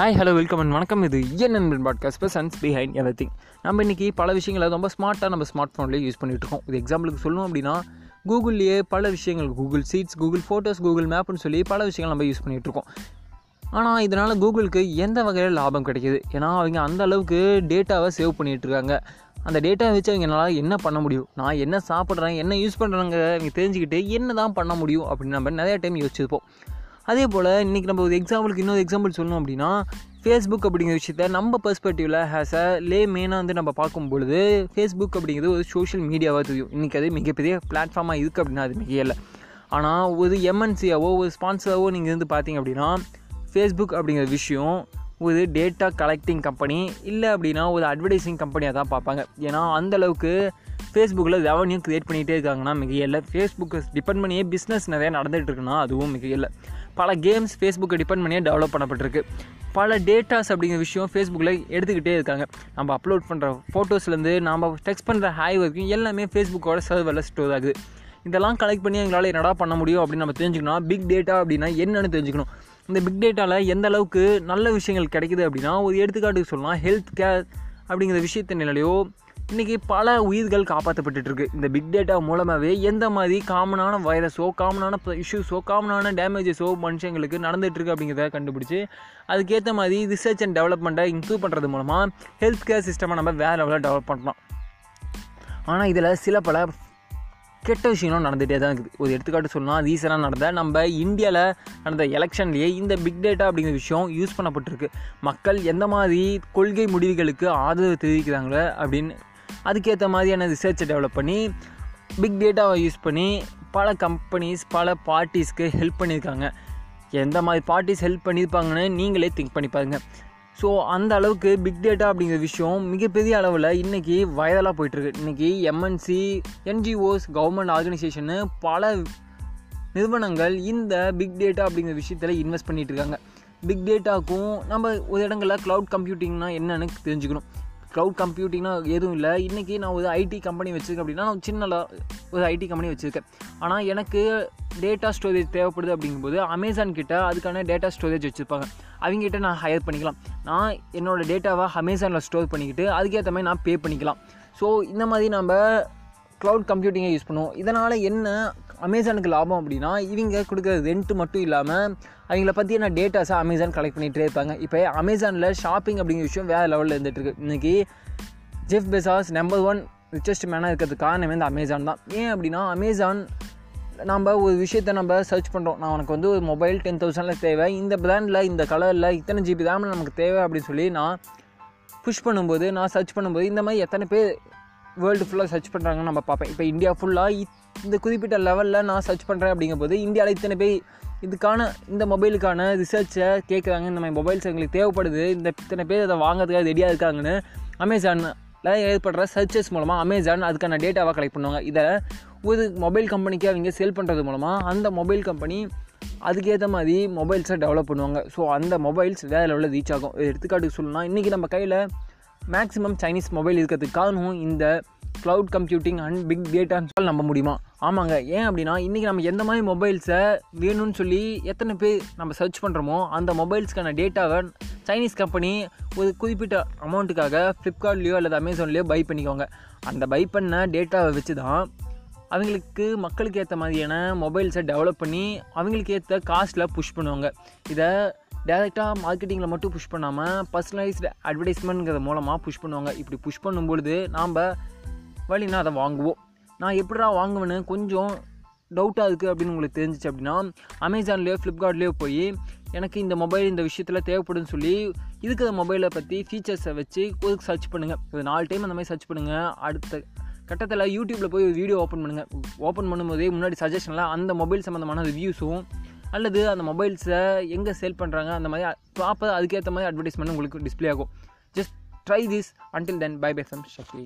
Hi hello welcome and வணக்கம். இது இயன் நண்பன் podcast sons behind everything நம்ம இன்றைக்கி பல விஷயங்களை ரொம்ப ஸ்மார்ட்டாக நம்ம ஸ்மார்ட் ஃபோன்லேயே யூஸ் பண்ணிகிட்டு இருக்கோம். இது எக்ஸாம்பிளுக்கு சொல்லணும் அப்படின்னா கூகுள்லேயே பல விஷயங்கள் Google sheets Google photos Google மேப்னு சொல்லி பல விஷயங்கள் நம்ம யூஸ் பண்ணிகிட்டு இருக்கோம். ஆனால் இதனால் கூகுளுக்கு எந்த வகையில் லாபம் கிடைக்கிது? ஏன்னா அவங்க அந்த அளவுக்கு டேட்டாவை சேவ் பண்ணிகிட்டு இருக்காங்க. அந்த டேட்டாவை வச்சு அவங்க என்னால் என்ன பண்ண முடியும்? நான் என்ன சாப்பிட்றேன்? என்ன யூஸ் பண்ணுறேங்க அவங்க தெரிஞ்சுக்கிட்டு என்ன தான் பண்ண முடியும்? அப்படின்னு நம்ம நிறைய டைம் யோசிச்சிருப்போம். அதே போல் இன்றைக்கி நம்ம ஒரு எக்ஸாம்பிளுக்கு இன்னொரு எக்ஸாம்பிள் சொல்லணும் அப்படின்னா ஃபேஸ்புக் அப்படிங்கிற விஷயத்த நம்ம பெர்ஸ்பெக்டிவில் ஹேஸ் அ லே மெயினாக வந்து நம்ம பார்க்கும் பொழுது ஃபேஸ்புக் அப்படிங்கிறது ஒரு சோஷியல் மீடியாவாக தெரியும். இன்றைக்கி அது மிகப்பெரிய பிளாட்ஃபார்மாக இருக்குது அப்படின்னா அது மிக இல்லை ஆனால் ஒரு எம்என்சியாவோ ஒரு ஸ்பான்சராகவோ நீங்கள் இருந்து பார்த்தீங்க அப்படின்னா ஃபேஸ்புக் அப்படிங்கிற விஷயம் ஒரு டேட்டா கலெக்டிங் கம்பெனி இல்லை அப்படின்னா ஒரு அட்வர்டைஸிங் கம்பெனியாக தான் பார்ப்பாங்க. ஏன்னா அந்தளவுக்கு ஃபேஸ்புக்கில் ரெவன்யூ க்ரியேட் பண்ணிகிட்டே இருக்காங்கன்னா மிக இல்லை ஃபேஸ்புக்கை டிபெண்ட் பண்ணியே பிஸ்னஸ் நிறையா நடந்துகிட்டு இருக்குன்னா அதுவும் மிக இல்லை பல கேம்ஸ் ஃபேஸ்புக்கை டிபெண்ட் பண்ணியே டெவலப் பண்ணப்பட்டிருக்கு. பல டேட்டாஸ் அப்படிங்கிற விஷயம் ஃபேஸ்புக்கில் எடுத்துக்கிட்டே இருக்காங்க. நம்ம அப்லோட் பண்ணுற ஃபோட்டோஸ்லேருந்து நம்ம டெக்ஸ்ட் பண்ணுற ஹாய் வரைக்கும் எல்லாமே ஃபேஸ்புக்கோட சர்வரில் ஸ்டோர் ஆகுது. இதெல்லாம் கலெக்ட் பண்ணி எங்களால் என்னடா பண்ண முடியும் அப்படின்னு நம்ம தெரிஞ்சுக்கணும் பிக் டேட்டா அப்படின்னா என்னென்னு தெரிஞ்சுக்கணும். இந்த பிக் டேட்டாவில் எந்த அளவுக்கு நல்ல விஷயங்கள் கிடைக்குது அப்படின்னா ஒரு எடுத்துக்காட்டுக்கு சொல்லலாம். ஹெல்த் கேர் அப்படிங்கிற விஷயத்தினாலேயோ இன்றைக்கி பல உயிர்கள் காப்பாற்றப்பட்டுருக்கு இந்த பிக் டேட்டா மூலமாகவே எந்த மாதிரி காமனான வைரஸோ காமனான இஷ்யூஸோ காமனான டேமேஜஸோ மனுஷங்களுக்கு நடந்துகிட்ருக்கு அப்படிங்கிறத கண்டுபிடிச்சி அதுக்கேற்ற மாதிரி ரிசர்ச் அண்ட் டெவலப்மெண்ட்டை இம்ப்ரூவ் பண்ணுறது மூலமாக ஹெல்த் கேர் சிஸ்டமை நம்ம வேறு லெவலில் டெவலப் பண்ணலாம். ஆனால் இதில் சில பல கெட்ட விஷயங்களும் நடந்துகிட்டே தான் இருக்குது. ஒரு எடுத்துக்காட்டு சொல்லலாம் ரீசனாக நடந்த நம்ம இந்தியாவில் நடந்த எலெக்ஷன்லேயே இந்த பிக் டேட்டா அப்படிங்கிற விஷயம் யூஸ் பண்ணப்பட்டிருக்கு. மக்கள் எந்த மாதிரி கொள்கை முடிவுகளுக்கு ஆதரவு தெரிவிக்கிறாங்களோ அப்படின்னு அதுக்கேற்ற மாதிரியான ரிசர்ச்சை டெவலப் பண்ணி பிக் டேட்டாவை யூஸ் பண்ணி பல கம்பெனிஸ் பல பார்ட்டிஸ்க்கு ஹெல்ப் பண்ணியிருக்காங்க. எந்த மாதிரி பார்ட்டிஸ் ஹெல்ப் பண்ணியிருப்பாங்கன்னு நீங்களே திங்க் பண்ணி பாருங்கள் ஸோ அந்த அளவுக்கு பிக் டேட்டா அப்படிங்கிற விஷயம் மிகப்பெரிய அளவில் இன்றைக்கி வைரலாக போயிட்டுருக்கு. இன்றைக்கி எம்என்சி என்ஜிஓஸ் கவர்மெண்ட் ஆர்கனைசேஷனு பல நிறுவனங்கள் இந்த பிக் டேட்டா அப்படிங்கிற விஷயத்தில் இன்வெஸ்ட் பண்ணிகிட்டு இருக்காங்க. பிக் டேட்டாக்கும் நம்ம ஒரு இடங்களில் க்ளவுட் கம்ப்யூட்டிங்னா என்னன்னு தெரிஞ்சுக்கணும். க்ளவுட் கம்ப்யூட்டிங்னா எதுவும் இல்லை. இன்றைக்கி நான் ஒரு ஐடி கம்பெனி வச்சுருக்கேன் அப்படின்னா நான் சின்னதாக ஒரு ஐடி கம்பெனி வச்சுருக்கேன். ஆனால் எனக்கு டேட்டா ஸ்டோரேஜ் தேவைப்படுது அப்படிங்கும்போது அமேசான் கிட்ட அதுக்கான டேட்டா ஸ்டோரேஜ் வச்சுருப்பாங்க. அவங்ககிட்ட நான் ஹையர் பண்ணிக்கலாம். நான் என்னோடய டேட்டாவை அமேசானில் ஸ்டோர் பண்ணிக்கிட்டு அதுக்கேற்ற மாதிரி நான் பே பண்ணிக்கலாம். ஸோ இந்த மாதிரி நம்ம க்ளவுட் கம்ப்யூட்டிங்கை யூஸ் பண்ணுவோம். இதனால் என்ன அமேசானுக்கு லாபம் அப்படின்னா இவங்க கொடுக்குற ரெண்ட்டு மட்டும் இல்லாமல் அவங்கள பற்றியான டேட்டாஸை அமேசான் கலெக்ட் பண்ணிகிட்டே இருப்பாங்க. இப்போ அமேசானில் ஷாப்பிங் அப்படிங்கிற விஷயம் வேறு லெவலில் இருந்துகிட்டு இருக்கு. இன்றைக்கி Jeff Bezos number one richest மேனாக இருக்கிறதுக்கு காரணமே இந்த அமேசான் தான். ஏன் அப்படின்னா அமேசான் நம்ம ஒரு விஷயத்தை நம்ம சர்ச் பண்ணுறோம் நான் உனக்கு வந்து ஒரு மொபைல் டென் தௌசண்டில் தேவை. இந்த பிராண்டில் இந்த கலரில் இத்தனை ஜிபி ரேமில் நமக்கு தேவை அப்படின்னு சொல்லி நான் புஷ் பண்ணும்போது நான் சர்ச் பண்ணும்போது இந்த மாதிரி எத்தனை பேர் வேர்ல்டு ஃபுல்லாக சர்ச் பண்ணுறாங்கன்னு நம்ம பார்ப்பேன் இப்போ இந்தியா ஃபுல்லாக இந்த குறிப்பிட்ட லெவலில் நான் சர்ச் பண்ணுறேன் அப்படிங்கும்போது இந்தியாவில் இத்தனை பேர் இதுக்கான இந்த மொபைலுக்கான ரிசர்ச்சை கேட்குறாங்க இந்த மாதிரி மொபைல்ஸ் எங்களுக்கு தேவைப்படுது. இந்த இத்தனை பேர் அதை வாங்குறதுக்காக ரெடியாக இருக்காங்கன்னு அமேசானில் ஏற்படுற சர்ச்சஸ் மூலமாக அமேசான் அதுக்கான டேட்டாவை கலெக்ட் பண்ணுவாங்க. இதை ஒரு மொபைல் கம்பெனிக்கு அவங்க சேல் பண்ணுறது மூலமாக அந்த மொபைல் கம்பெனி அதுக்கேற்ற மாதிரி மொபைல்ஸை டெவலப் பண்ணுவாங்க. ஸோ அந்த மொபைல்ஸ் வேறு லெவலில் ரீச் ஆகும். எடுத்துக்காட்டுக்கு சொல்லணும்னா இன்றைக்கி நம்ம கையில் மேக்ஸிமம் சைனீஸ் மொபைல் இருக்கிறதுக்கு காரணம் இந்த க்ளவுட் கம்ப்யூட்டிங் அண்ட் பிக் டேட்டான்னு நம்ப முடியுமா? ஆமாங்க. ஏன் அப்படின்னா இன்றைக்கி நம்ம எந்த மாதிரி மொபைல்ஸை வேணும்னு சொல்லி எத்தனை பேர் நம்ம சர்ச் பண்ணுறோமோ அந்த மொபைல்ஸ்க்கான டேட்டாவை சைனீஸ் கம்பெனி ஒரு குறிப்பிட்ட அமௌண்ட்டுக்காக ஃப்ளிப்கார்ட்லேயோ அல்லது அமேசான்லேயோ பை பண்ணிக்கோங்க. அந்த பை பண்ண டேட்டாவை வச்சு தான் அவங்களுக்கு மக்களுக்கு ஏற்ற மாதிரியான மொபைல்ஸை டெவலப் பண்ணி அவங்களுக்கு ஏற்ற காஸ்ட்டில் புஷ் பண்ணுவாங்க. இதை டேரெக்டாக மார்க்கெட்டிங்கில் மட்டும் புஷ் பண்ணாமல் பர்சனலைஸ்டு அட்வர்டைஸ்மெண்ட்ங்கிறது மூலமாக புஷ் பண்ணுவாங்க. இப்படி புஷ் பண்ணும்பொழுது நாம் வழினா அதை வாங்குவோம். நான் எப்படா வாங்குவேன்னு கொஞ்சம் டவுட்டாக இருக்குது அப்படின்னு உங்களுக்கு தெரிஞ்சிச்சு அப்படின்னா அமேசான்லேயோ ஃப்ளிப்கார்ட்லேயோ போய் எனக்கு இந்த மொபைல் இந்த விஷயத்தில் தேவைப்படுன்னு சொல்லி இருக்கிற மொபைலை பற்றி ஃபீச்சர்ஸை வச்சு ஒரு சர்ச் பண்ணுங்கள் ஒரு நாலு டைம் அந்த மாதிரி சர்ச் பண்ணுங்கள் அடுத்த கட்டத்தில் யூடியூப்பில் போய் ஒரு வீடியோ ஓப்பன் பண்ணுங்கள் ஓப்பன் பண்ணும்போதே முன்னாடி சஜஷனில் அந்த மொபைல் சம்மந்தமான ரிவ்யூஸும் அல்லது அந்த மொபைல்ஸை எங்கே சேல் பண்ணுறாங்க அந்த மாதிரி ப்ராப்பர் அதுக்கேற்ற மாதிரி அட்வர்டைஸ்மெண்ட் உங்களுக்கு டிஸ்பிளே ஆகும். Just try this until then bye bye from Shakti